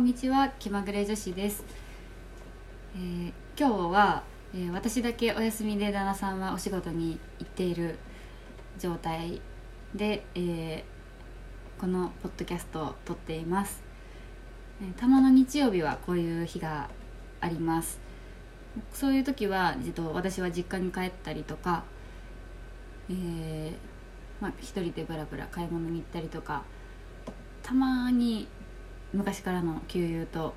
んにちは気まぐれ女子です、えー今日は、えー私だけお休みで旦那さんはお仕事に行っている状態で、えーこのポッドキャストを撮っています、えーたまの日曜日はこういう日があります。そういう時は、えっと、私は実家に帰ったりとか、えーまあ、一人でブラブラ買い物に行ったりとかたまに昔からの旧友と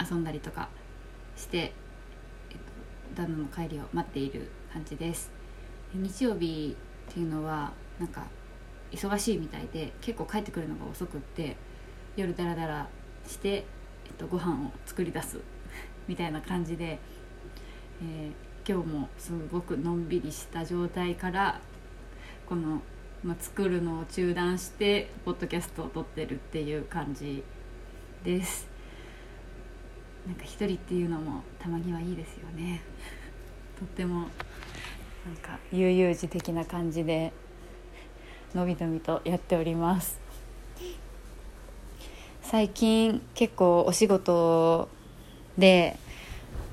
遊んだりとかして、えっと、旦那の帰りを待っている感じです。日曜日っていうのはなんか忙しいみたいで結構帰ってくるのが遅くって夜ダラダラして、えっと、ご飯を作り出す みたいな感じで、えー今日もすごくのんびりした状態からこの、まあ、作るのを中断してポッドキャストを撮ってるっていう感じです。なんか一人っていうのもたまにはいいですよね。とってもなんか悠々自適な感じでのびのびとやっております。最近結構お仕事で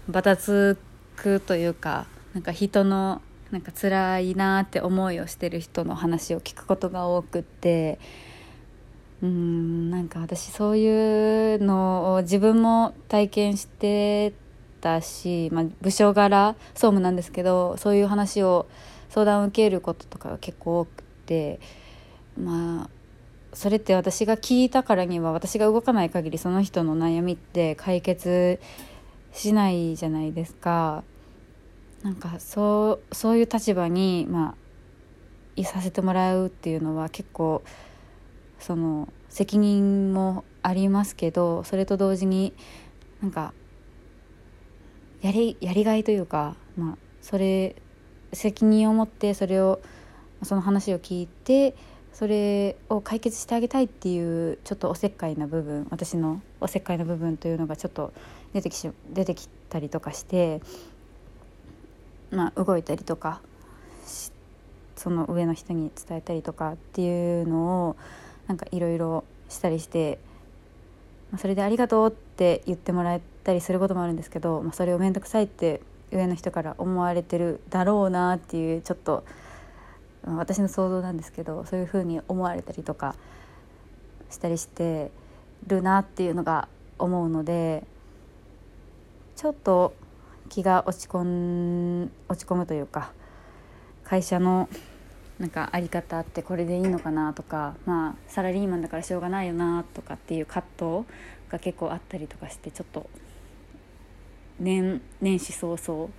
バタつくというかなんか人のなんか辛いなって思いをしてる人の話を聞くことが多くってうんなんか私そういうのを自分も体験してたし、まあ、部署柄総務なんですけどそういう話を相談を受けることとかが結構多くてまあそれって私が聞いたからには私が動かない限りその人の悩みって解決しないじゃないですか。なんかそうそういう立場に、まあ、いさせてもらうっていうのは結構その責任もありますけどそれと同時になんかやりやりがいというか、まあ、それ責任を持ってそれをその話を聞いてそれを解決してあげたいっていうちょっとおせっかいな部分私のおせっかいな部分というのがちょっと出てきし出てきたりとかして、まあ、動いたりとかその上の人に伝えたりとかっていうのをなんかいろいろしたりして、まあ、それで「ありがとう」って言ってもらえたりすることもあるんですけど、まあ、それを面倒くさいって上の人から思われてるだろうなっていうちょっと、私の想像なんですけどそういうふうに思われたりとかしたりしてるなっていうのが思うのでちょっと気が落ち込ん落ち込むというか会社のなんかあり方ってこれでいいのかなとかまあサラリーマンだからしょうがないよなとかっていう葛藤が結構あったりとかしてちょっと年年始早々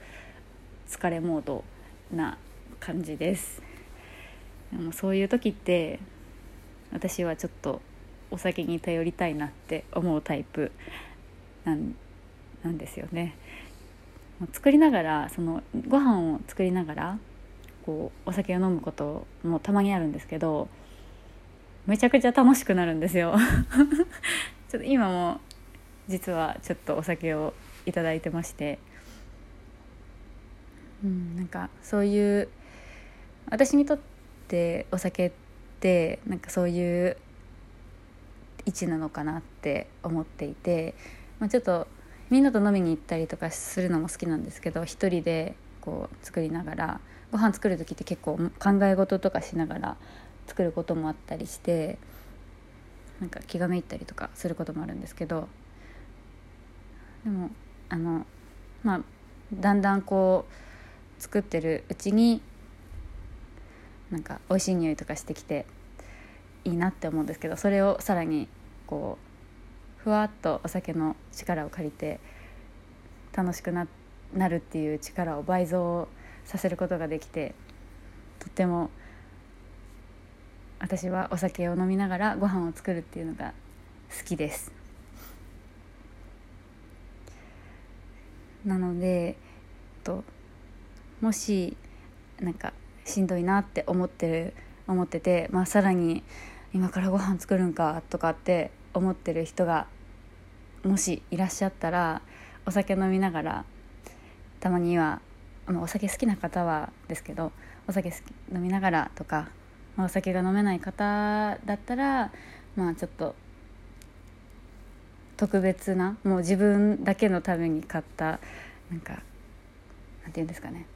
疲れモードな感じです。でもそういう時って私はちょっとお酒に頼りたいなって思うタイプなんですよね。作りながらそのご飯を作りながらこうお酒を飲むこともたまにあるんですけどめちゃくちゃ楽しくなるんですよ。ちょっと今も実はちょっとお酒をいただいてまして。うんなんかそういう私にとってお酒ってなんかそういう位置なのかなって思っていて、まあ、ちょっとみんなと飲みに行ったりとかするのも好きなんですけど一人でこう作りながらご飯作る時って結構考え事とかしながら作ることもあったりしてなんか気がめいったりとかすることもあるんですけどでもあのまあだんだんこう作ってるうちになんか美味しい匂いとかしてきていいなって思うんですけどそれをさらにこうふわっとお酒の力を借りて楽しくななるっていう力を倍増させることができてとっても私はお酒を飲みながらご飯を作るっていうのが好きです。なので、えっと、もしなんかしんどいなって思ってる思ってて、まあ、さらに今からご飯作るんかとかって思ってる人がもしいらっしゃったらお酒飲みながらたまには、まあ、お酒好きな方はですけどお酒好き飲みながらとか、まあ、お酒が飲めない方だったらまあちょっと特別なもう自分だけのために買ったなんかなんて言うんですかね。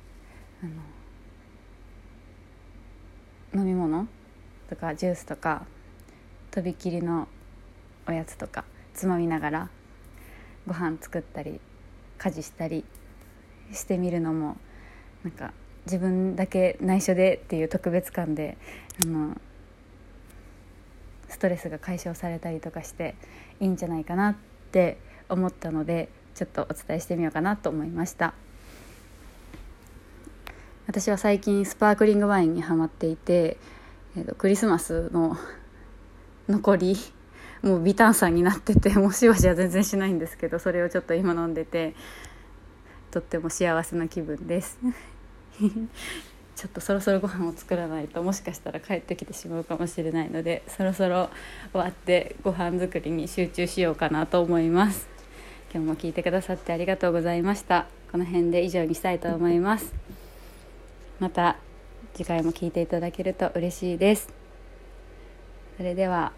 飲み物とかジュースとかとびきりのおやつとかつまみながらご飯作ったり家事したりしてみるのもなんか自分だけ内緒でっていう特別感であのストレスが解消されたりとかしていいんじゃないかなって思ったのでちょっとお伝えしてみようかなと思いました。私は最近スパークリングワインにはまっていて、えーと、クリスマスの残りもう微炭酸になってて もうしばしは全然しないんですけどそれをちょっと今飲んでてとっても幸せな気分です。ちょっとそろそろご飯を作らないともしかしたら帰ってきてしまうかもしれないのでそろそろ終わってご飯作りに集中しようかなと思います。今日も聞いてくださってありがとうございました。この辺で以上にしたいと思います。また次回も聞いていただけると嬉しいです。それでは。